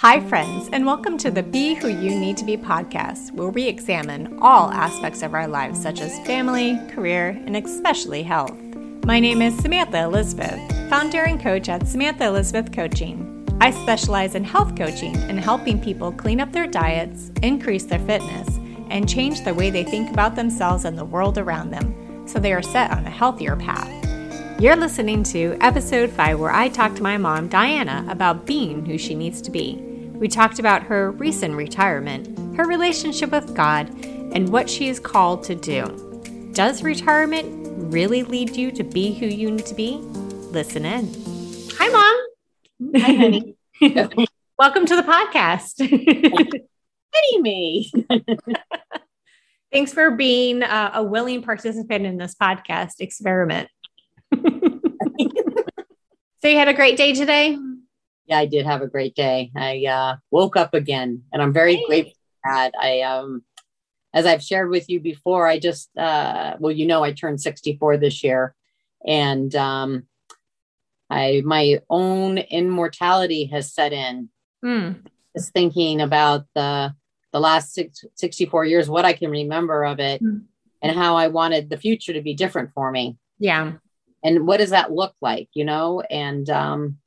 Hi, friends, and welcome to the Be Who You Need to Be podcast, where we examine all aspects of our lives, such as family, career, and especially health. My name is Samantha Elizabeth, founder and coach at Samantha Elizabeth Coaching. I specialize in health coaching and helping people clean up their diets, increase their fitness, and change the way they think about themselves and the world around them so they are set on a healthier path. You're listening to episode 5, where I talk to my mom, Diana, about being who she needs to be. We talked about her recent retirement, her relationship with God, and what she is called to do. Does retirement really lead you to be who you need to be? Listen in. Hi, Mom. Hi, honey. Welcome to the podcast. Pity me. Thanks for being uh, a willing participant in this podcast experiment. so, you had a great day today? Yeah, I did have a great day. I uh, woke up again, and I'm very hey. grateful for that. I, um, as I've shared with you before, I just, uh, well, you know, I turned 64 this year, and um, I my own immortality has set in. Mm. Just thinking about the the last six, 64 years, what I can remember of it, mm. and how I wanted the future to be different for me. Yeah. And what does that look like, you know? And um,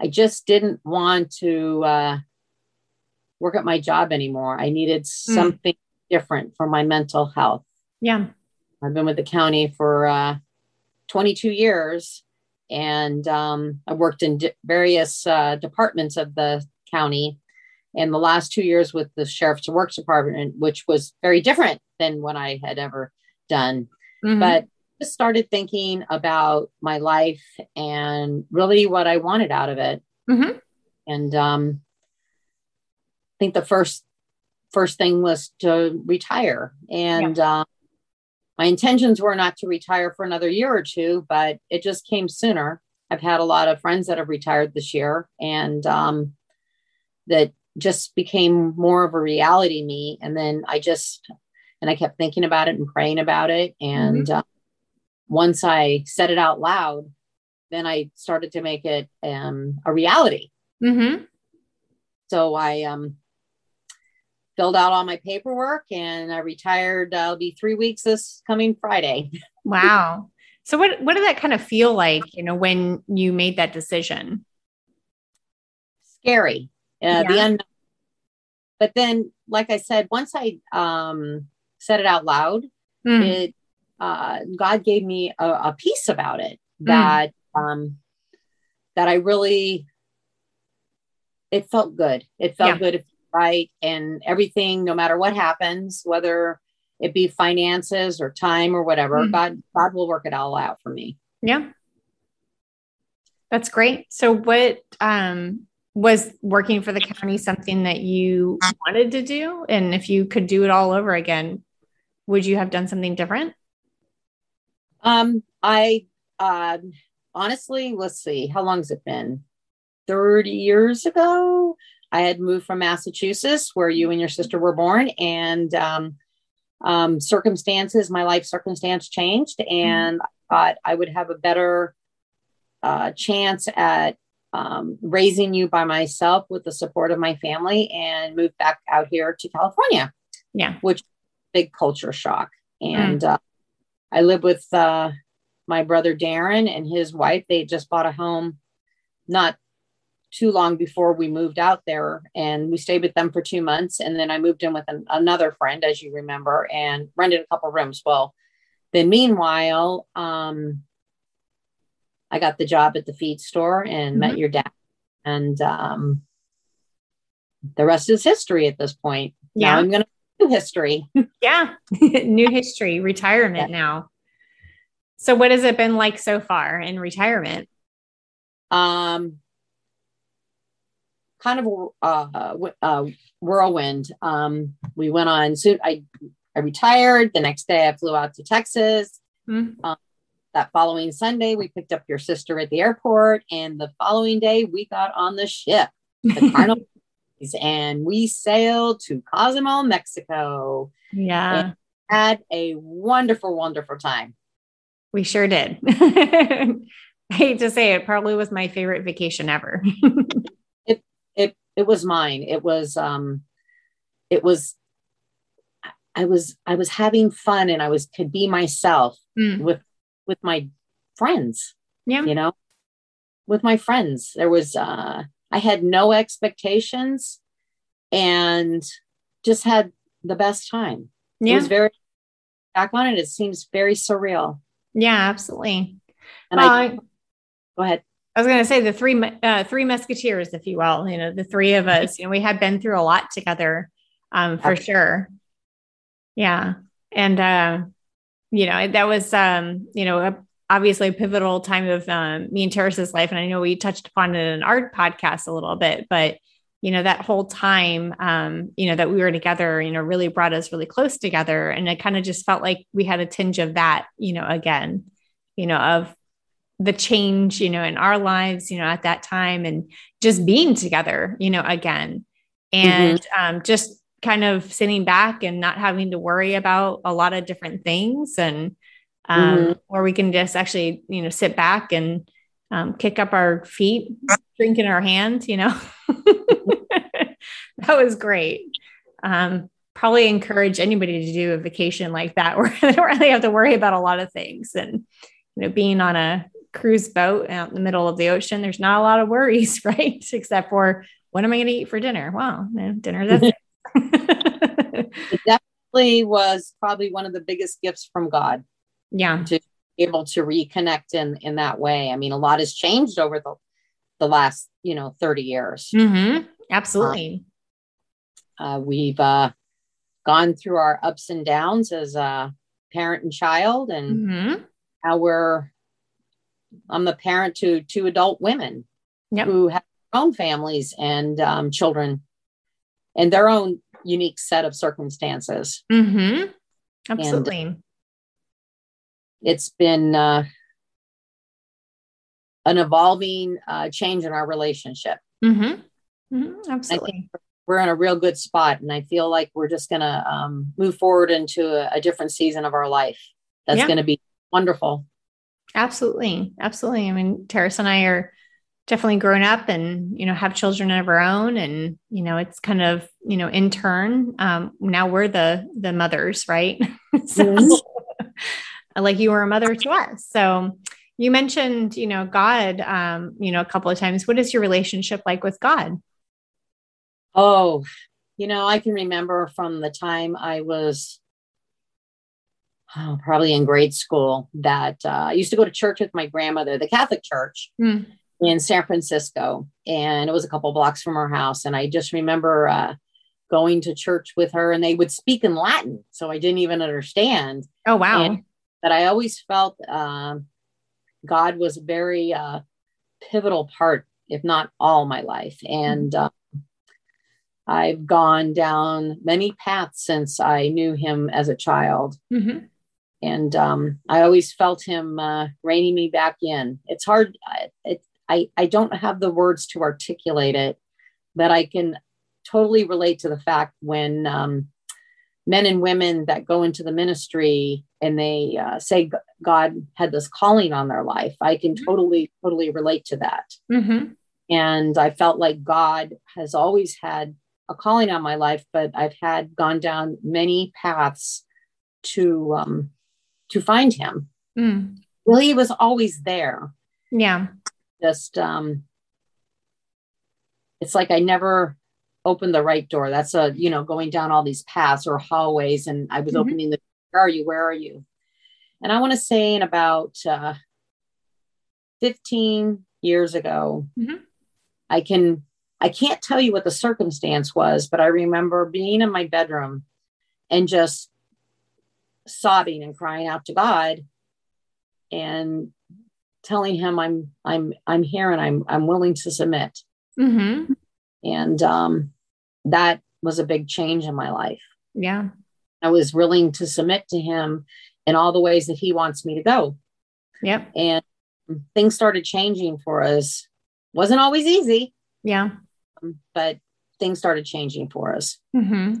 I just didn't want to uh, work at my job anymore. I needed hmm. something mm. different for my mental health. Yeah. I've been with the county for uh, 22 years and um, I worked in di- various uh, departments of the county. And the last two years with the Sheriff's Works Department, which was very different than what I had ever done. Mm-hmm. But just started thinking about my life and really what I wanted out of it. Mm-hmm. And um, I think the first first thing was to retire. And yeah. uh, my intentions were not to retire for another year or two, but it just came sooner. I've had a lot of friends that have retired this year, and um, that just became more of a reality me. And then I just and I kept thinking about it and praying about it, and mm-hmm. uh, once I said it out loud, then I started to make it um, a reality. Mm-hmm. So I um, filled out all my paperwork and I retired. Uh, I'll be three weeks this coming Friday. wow. So what what did that kind of feel like, you know, when you made that decision? Scary. Uh, yeah. The unknown. But then, like I said, once I um, said it out loud, mm. it uh, God gave me a, a peace about it hmm. that mm. um, that I really it felt good. It felt yeah. good, right, and everything. No matter what happens, whether it be finances or time or whatever, mm. God God will work it all out for me. Yeah, that's great. So, what um, was working for the county something that you wanted to do? And if you could do it all over again, would you have done something different? Um, I uh, honestly, let's see, how long has it been? 30 years ago, I had moved from Massachusetts, where you and your sister were born, and um, um, circumstances, my life circumstance changed, mm-hmm. and. I thought I would have a better uh, chance at um, raising you by myself with the support of my family and moved back out here to California. Yeah. Which big culture shock. And mm. uh, I live with uh, my brother Darren and his wife. They just bought a home not too long before we moved out there, and we stayed with them for two months. And then I moved in with an, another friend, as you remember, and rented a couple rooms. Well, then meanwhile, um, I got the job at the feed store and mm-hmm. met your dad, and um, the rest is history at this point. Yeah, now I'm going to new history. yeah, new history, retirement yeah. now. So, what has it been like so far in retirement? Um, kind of uh, uh, whirlwind. Um, we went on. So I I retired. The next day, I flew out to Texas. Mm-hmm. Um, that following Sunday, we picked up your sister at the airport, and the following day, we got on the ship, the Carnival and we sailed to Cozumel, Mexico. Yeah. had a wonderful, wonderful time. We sure did. I hate to say it, probably was my favorite vacation ever. it it it was mine. It was um it was I was I was having fun and I was could be myself mm. with with my friends. Yeah. You know, with my friends. There was uh I had no expectations and just had the best time. Yeah. It was very back on it, it seems very surreal. Yeah, absolutely. And well, I go ahead. I was going to say the three uh, three musketeers, if you will. You know, the three of us. You know, we had been through a lot together, um, for sure. Yeah, and uh, you know that was um, you know a, obviously a pivotal time of um, me and Terrace's life, and I know we touched upon it in our podcast a little bit, but you know that whole time um, you know that we were together you know really brought us really close together. And it kind of just felt like we had a tinge of that you know again you know of the change you know in our lives you know at that time and just being together you know again. And mm-hmm. um, just kind of sitting back and not having to worry about a lot of different things. And um, mm-hmm. or we can just actually you know sit back and um, kick up our feet drink in our hand you know that was great um, probably encourage anybody to do a vacation like that where they don't really have to worry about a lot of things and you know being on a cruise boat out in the middle of the ocean, there's not a lot of worries, right? Except for what am I going to eat for dinner? Well, dinner. That's it definitely was probably one of the biggest gifts from God. Yeah. To be able to reconnect in in that way. I mean, a lot has changed over the the last, you know, 30 years. Mm-hmm. Absolutely. Uh, uh, we've uh, gone through our ups and downs as a parent and child, and mm-hmm. how we're I'm the parent to two adult women yep. who have their own families and um, children and their own unique set of circumstances. Mm-hmm. Absolutely. And it's been uh, an evolving uh, change in our relationship. Mm-hmm. Mm-hmm. Absolutely. We're in a real good spot, and I feel like we're just going to um, move forward into a, a, different season of our life. That's yeah. going to be wonderful. Absolutely. Absolutely. I mean, Terrace and I are definitely grown up and, you know, have children of our own. And, you know, it's kind of, you know, in turn, um, now we're the, the mothers, right? so mm-hmm. like you were a mother to us. So you mentioned, you know, God, um, you know, a couple of times, what is your relationship like with God? Oh, you know, I can remember from the time I was oh, probably in grade school that uh, I used to go to church with my grandmother, the Catholic church mm. in San Francisco. And it was a couple blocks from our house. And I just remember uh, going to church with her and they would speak in Latin. So I didn't even understand. Oh, wow. And that I always felt uh, God was a very uh, pivotal part, if not all my life. And mm. I've gone down many paths since I knew him as a child. Mm-hmm and um, I always felt him uh, reining me back in. It's hard. It, I I don't have the words to articulate it, but I can totally relate to the fact when um, men and women that go into the ministry and they uh, say God had this calling on their life. I can mm-hmm. totally totally relate to that. Mm-hmm. And I felt like God has always had a calling on my life, but I've had gone down many paths to um, to find him. Mm. Well, he was always there. Yeah. Just um it's like I never opened the right door. That's a, you know, going down all these paths or hallways and I was mm-hmm. opening the where are you? Where are you? And I want to say in about uh 15 years ago, mm-hmm. I can I can't tell you what the circumstance was, but I remember being in my bedroom and just sobbing and crying out to God and telling him I'm I'm I'm here and I'm I'm willing to submit. Mm-hmm. And um, that was a big change in my life. Yeah, I was willing to submit to him in all the ways that he wants me to go. Yep. And things started changing for us. wasn't always easy. Yeah. Um, but things started changing for us. Mm-hmm.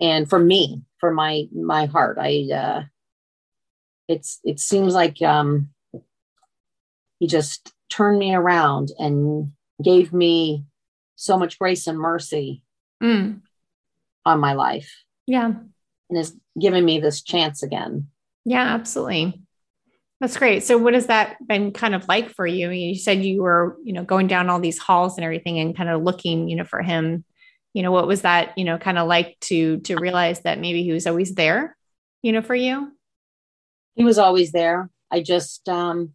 And for me, for my my heart. I uh, it's it seems like um, he just turned me around and gave me so much grace and mercy Mm. on my life Yeah. and has given me this chance again. Yeah, absolutely. That's great. So what has that been kind of like for you? You said you were, you know, going down all these halls and everything and kind of looking, you know, for him. You know, what was that, you know, kind of like to to realize that maybe he was always there, you know, for you? He was always there. I just um,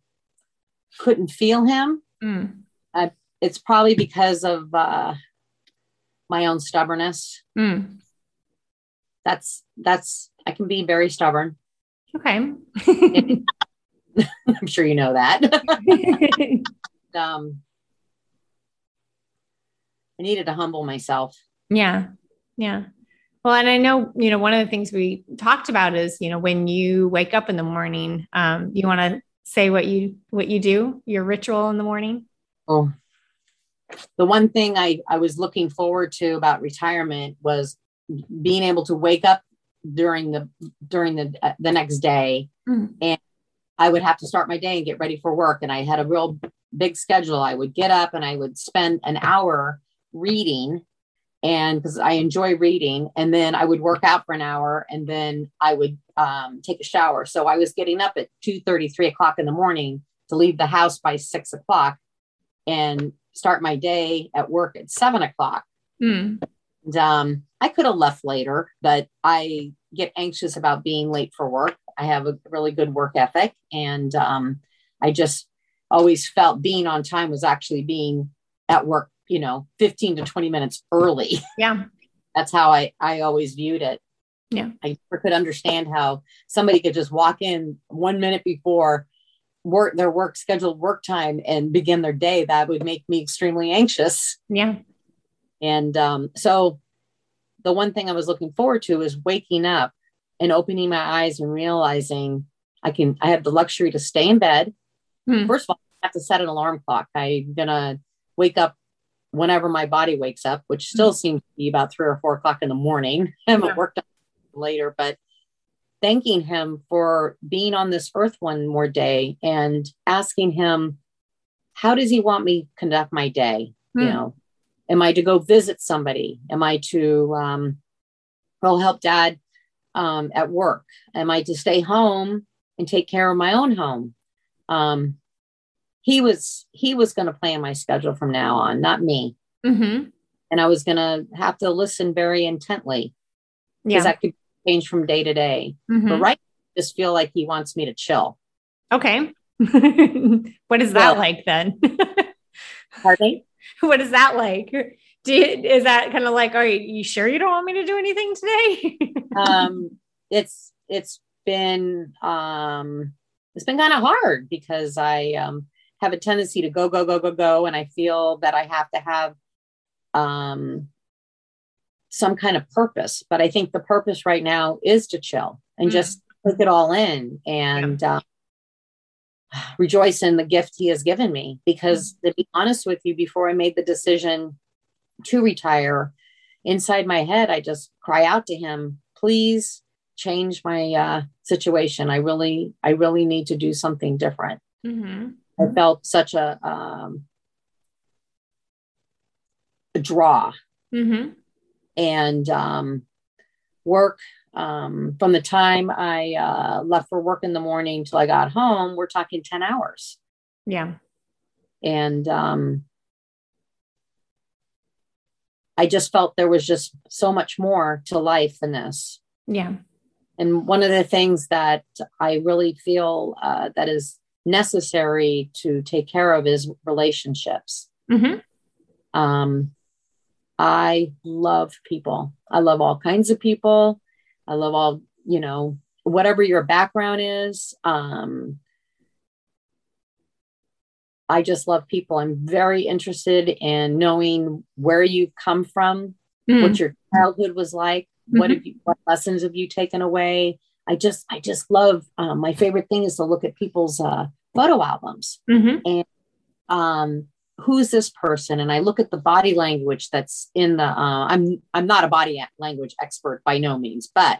couldn't feel him. Mm. It's probably because of uh, my own stubbornness. Mm. That's that's I can be very stubborn. Okay. I'm sure you know that. um, I needed to humble myself. Yeah. Yeah. Well, and I know, you know, one of the things we talked about is, you know, when you wake up in the morning, um, you want to say what you what you do, your ritual in the morning. Oh, the one thing I, I was looking forward to about retirement was being able to wake up during the during the uh, the next day Mhm. and I would have to start my day and get ready for work. And I had a real big schedule. I would get up and I would spend an hour reading and because I enjoy reading. And then I would work out for an hour and then I would um, take a shower. So I was getting up at 2 3 o'clock in the morning to leave the house by six o'clock. And start my day at work at seven o'clock Mm. and um, I could have left later, but I get anxious about being late for work. I have a really good work ethic, and um, I just always felt being on time was actually being at work, you know, 15 to 20 minutes early. Yeah. That's how I, I always viewed it. Yeah. I never could understand how somebody could just walk in one minute before work their work scheduled work time and begin their day. That would make me extremely anxious. Yeah. And um, so the one thing I was looking forward to is waking up and opening my eyes and realizing I can, I have the luxury to stay in bed. Hmm. First of all, I have to set an alarm clock. I'm going to wake up whenever my body wakes up, which still seems to be about three or four o'clock in the morning. I haven't Yeah. worked later, but thanking him for being on this earth one more day and asking him, how does he want me conduct my day? You Hmm. know, am I to go visit somebody? Am I to um, well help dad um, at work? Am I to stay home and take care of my own home? Um, he was he was going to plan my schedule from now on, not me, Mm-hmm. and I was going to have to listen very intently because Yeah. that could change from day to day. Mhm. But right, now, I just feel like he wants me to chill. Okay. what is that like then? Pardon what is that like? You, is that kind of like, are you, you sure you don't want me to do anything today? um, it's it's been um, it's been kind of hard because I um, have a tendency to go go go go go, and I feel that I have to have um, some kind of purpose. But I think the purpose right now is to chill and Mm. just take it all in and uh, rejoice in the gift He has given me. Because to be honest with you, before I made the decision to retire, inside my head, I just cry out to Him, please change my uh, situation. I really, I really need to do something different. mm-hmm. I felt such a, um, a draw Mm-hmm. And um, work um, from the time I uh, left for work in the morning till I got home. We're talking 10 hours. Yeah. And um, I just felt there was just so much more to life than this. Yeah. And one of the things that I really feel uh, that is necessary to take care of is relationships. Mm-hmm. Um, I love people. I love all kinds of people. I love all, you know, whatever your background is. Um, I just love people. I'm very interested in knowing where you've come from, Mm. what your childhood was like, what Mhm. have you, what lessons have you taken away? I just, I just love. Um, my favorite thing is to look at people's uh, photo albums Mm-hmm. um, who's this person and i look at the body language that's in the uh, i'm i'm not a body language expert by no means but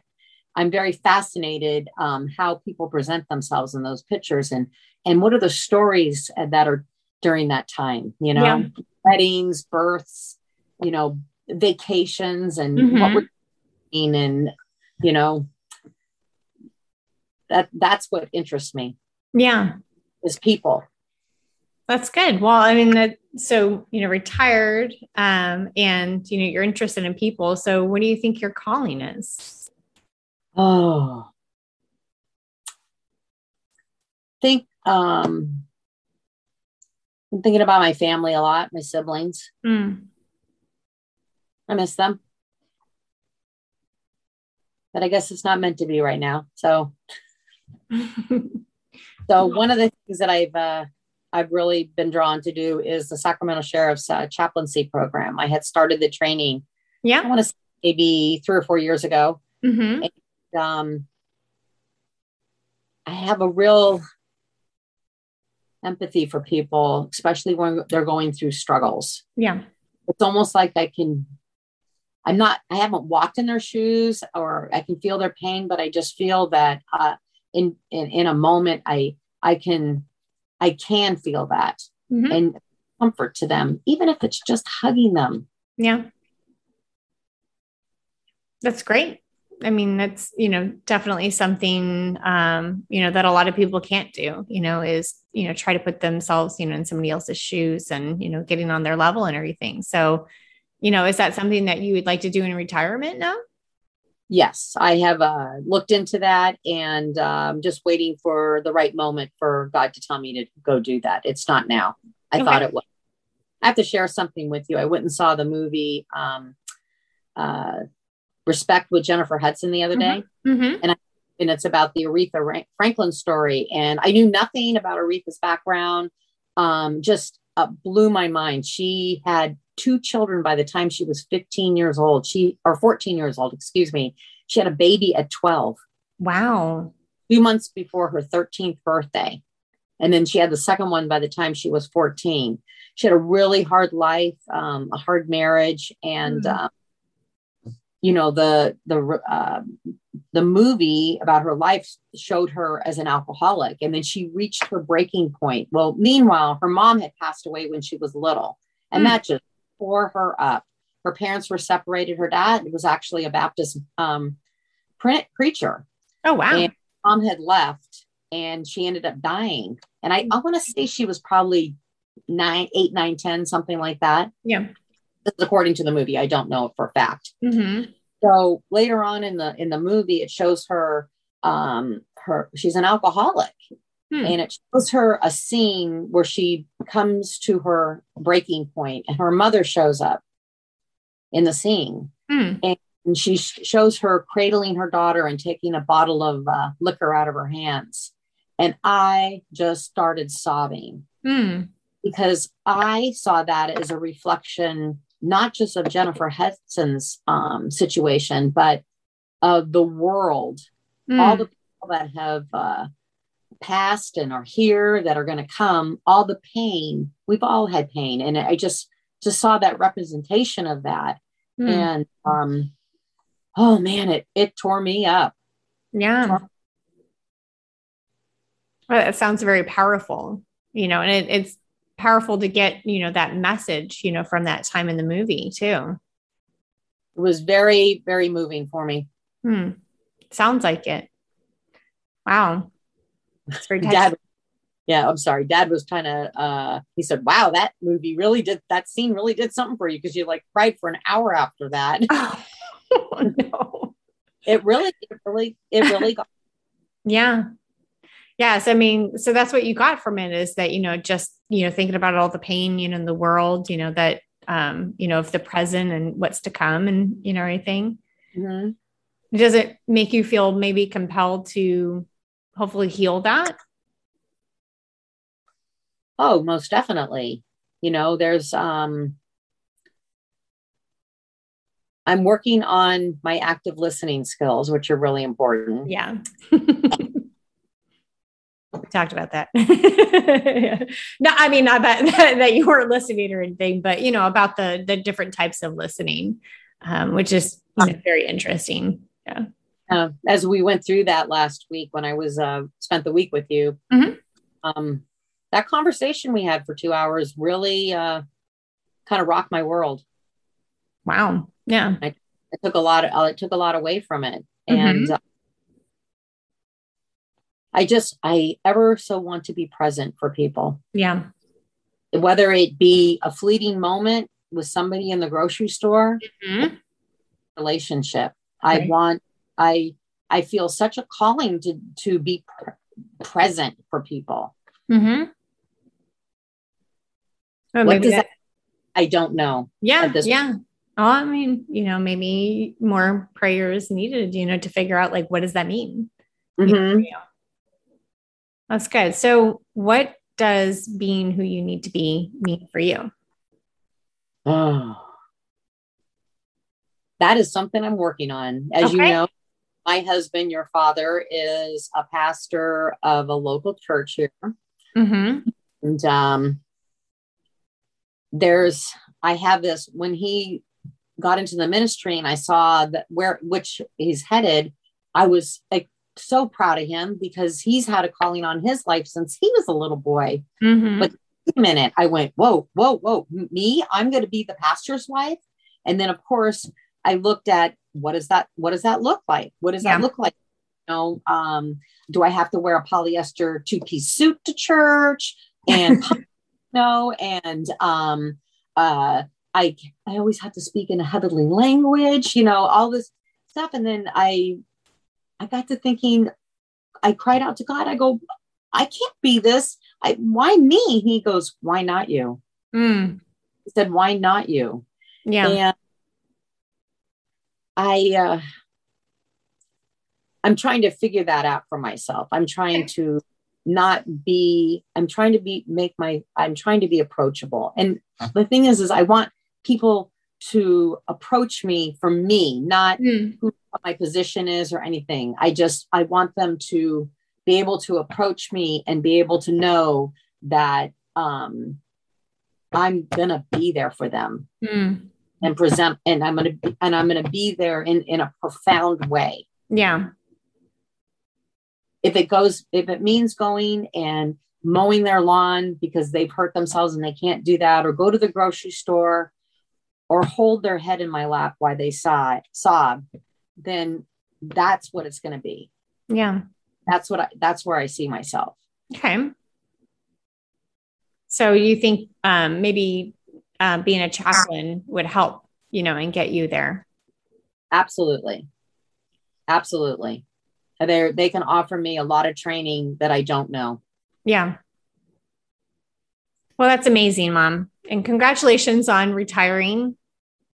i'm very fascinated um, how people present themselves in those pictures and and what are the stories that are during that time you know Yeah. weddings births you know, vacations and mm-hmm. what we're doing and, you know, that that's what interests me. Yeah. Is people. That's good. Well, I mean that so, you know, retired um and you know, you're interested in people. So what do you think your calling is? Oh. think um I'm thinking about my family a lot, my siblings. Mm. I miss them. But I guess it's not meant to be right now. So so one of the things that I've uh, I've really been drawn to do is the Sacramento Sheriff's uh, chaplaincy program. I had started the training. Yeah, I want to say maybe three or four years ago. Mm-hmm. And, um, I have a real empathy for people, especially when they're going through struggles. Yeah, it's almost like I can. I'm not. I haven't walked in their shoes, or I can feel their pain, but I just feel that uh, in, in in a moment i i can i can feel that mm-hmm. and comfort to them even if it's just hugging them. Yeah. That's great. I mean that's you know definitely something um you know that a lot of people can't do you know is you know try to put themselves you know in somebody else's shoes and you know getting on their level and everything. So you know is that something that you would like to do in retirement now yes, I have uh, looked into that and I'm um, just waiting for the right moment for God to tell me to go do that. It's not now. I okay. thought it was. I have to share something with you. I went and saw the movie um, uh, Respect with Jennifer Hudson the other day, mm-hmm. Mm-hmm. and I, and it's about the Aretha Franklin story. And I knew nothing about Aretha's background. Um, just uh, blew my mind. She had two children by the time she was 15 years old. She or 14 years old, excuse me. She had a baby at 12. Wow. Two months before her 13th birthday. And then she had the second one by the time she was 14. She had a really hard life, um, a hard marriage, and mm. uh, you know the the uh, the movie about her life showed her as an alcoholic, and then she reached her breaking point. Well, meanwhile, her mom had passed away when she was little, and mm. that just tore her up. Her parents were separated. Her dad was actually a Baptist um, pre- preacher. Oh, wow. And mom had left and she ended up dying. And I, I want to say she was probably nine, eight, nine, 10, something like that. Yeah. This is according to the movie. I don't know for a fact. Mm-hmm. So later on in the in the movie, it shows her um her she's an alcoholic Hmm. And it shows her a scene where she comes to her breaking point and her mother shows up in the scene. Hmm. And, she sh- shows her cradling her daughter and taking a bottle of uh, liquor out of her hands. And I just started sobbing hmm. because I saw that as a reflection, not just of Jennifer Hudson's um, situation, but of the world, all the people that have uh, past and are here that are going to come all the pain we've all had pain. And i just just saw that representation of that. Mm. and um oh man it it tore me up. Yeah. Tore- well, it sounds very powerful you know and it, it's powerful to get you know that message you know from that time in the movie too. It was very very moving for me. Hmm. sounds like it. Wow it's very Dad, yeah, I'm sorry. Dad was kind of, uh, he said, wow, that movie really did, that scene really did something for you because you like cried for an hour after that. Oh, no. It really, it really, it really got. yeah. Yes. I mean, so that's what you got from it is that, you know, just, you know, thinking about all the pain, you know, in the world, you know, that, um, you know, of the present and what's to come and, you know, everything. Mm-hmm. Does it make you feel maybe compelled to hopefully heal that? Oh, most definitely. You know, there's um I'm working on my active listening skills, which are really important. Yeah. we talked about that. no, I mean not that, that you weren't listening or anything, but you know, about the the different types of listening, um, which is you know, very interesting. Yeah uh, as we went through that last week when I was uh, spent the week with you, mm-hmm. um, that conversation we had for two hours really uh, kind of rocked my world. Wow. Yeah. I, I took a lot of, I took a lot away from it. And mm-hmm. uh, I just, I ever so want to be present for people. Yeah. Whether it be a fleeting moment with somebody in the grocery store, mm-hmm. relationship. Right. I want, I, I feel such a calling to, to be pr- present for people. Mm-hmm. Well, what does that, that, I don't know. Yeah. yeah. Oh, I mean, you know, maybe more prayer is needed, you know, to figure out like, what does that mean? Mm-hmm. You know, that's good. So, what does being who you need to be mean for you? Oh, that is something I'm working on. As okay. you know, my husband, your father, is a pastor of a local church here. Mm-hmm. And um, there's, I have this when he got into the ministry and I saw that where which he's headed, I was like so proud of him because he's had a calling on his life since he was a little boy. Mm-hmm. But a minute, I went, whoa, whoa, whoa, me? I'm going to be the pastor's wife. And then, of course, I looked at what is that? What does that look like? What does yeah. that look like? You know, um, do I have to wear a polyester two piece suit to church? And no, and um, uh, I I always have to speak in a heavenly language. You know, all this stuff, and then I I got to thinking, I cried out to God. I go, I can't be this. I, why me? He goes, why not you? Mm. He said, why not you? Yeah. And I, uh, I'm trying to figure that out for myself. I'm trying to not be, I'm trying to be, make my, I'm trying to be approachable. And the thing is, is I want people to approach me for me, not mm. who my position is or anything. I just I want them to be able to approach me and be able to know that um, I'm gonna be there for them mm. And present, and I'm gonna be, and I'm gonna be there in in a profound way. Yeah. If it goes, if it means going and mowing their lawn because they've hurt themselves and they can't do that, or go to the grocery store or hold their head in my lap while they sob, sob then that's what it's going to be. Yeah. That's what I, that's where I see myself. Okay. So you think um, maybe uh, being a chaplain would help, you know, and get you there? Absolutely. Absolutely. They they can offer me a lot of training that I don't know. Yeah. Well, that's amazing, mom. And congratulations on retiring.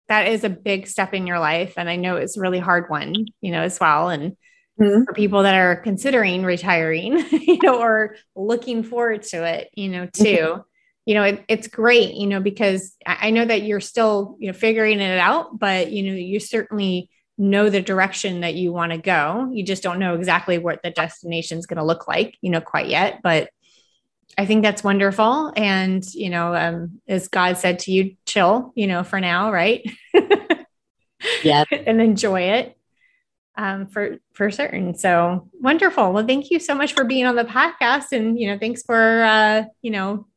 That is a big step in your life. And I know it's a really hard one, you know, as well. And mm-hmm. for people that are considering retiring, you know, or looking forward to it, you know, too. Mm-hmm. You know, it, it's great, you know, because I know that you're still, you know, figuring it out, but, you know, you certainly know the direction that you want to go. You just don't know exactly what the destination is going to look like, you know, quite yet. But I think that's wonderful. And, you know, um, as God said to you, chill, you know, for now, right? yeah. and enjoy it um, for, for certain. So wonderful. Well, thank you so much for being on the podcast. And, you know, thanks for, uh, you know,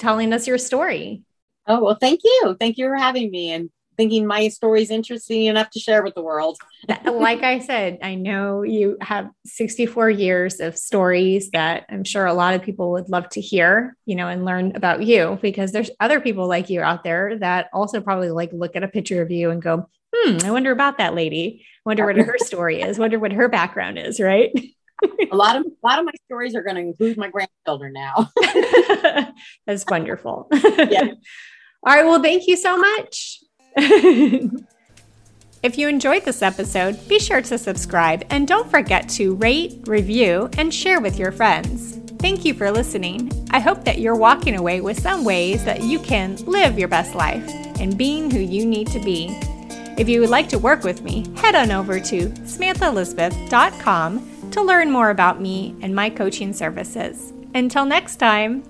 telling us your story. Oh, well, thank you. Thank you for having me. And thinking my story is interesting enough to share with the world. like I said, I know you have 64 years of stories that I'm sure a lot of people would love to hear, you know, and learn about you because there's other people like you out there that also probably like look at a picture of you and go, hmm, I wonder about that lady. Wonder what her story is. Wonder what her background is, right? A lot of a lot of my stories are going to include my grandchildren now. That's wonderful. Yeah. All right. Well, thank you so much. if you enjoyed this episode, be sure to subscribe and don't forget to rate, review, and share with your friends. Thank you for listening. I hope that you're walking away with some ways that you can live your best life and being who you need to be. If you would like to work with me, head on over to samanthaelizabeth.com to learn more about me and my coaching services. Until next time.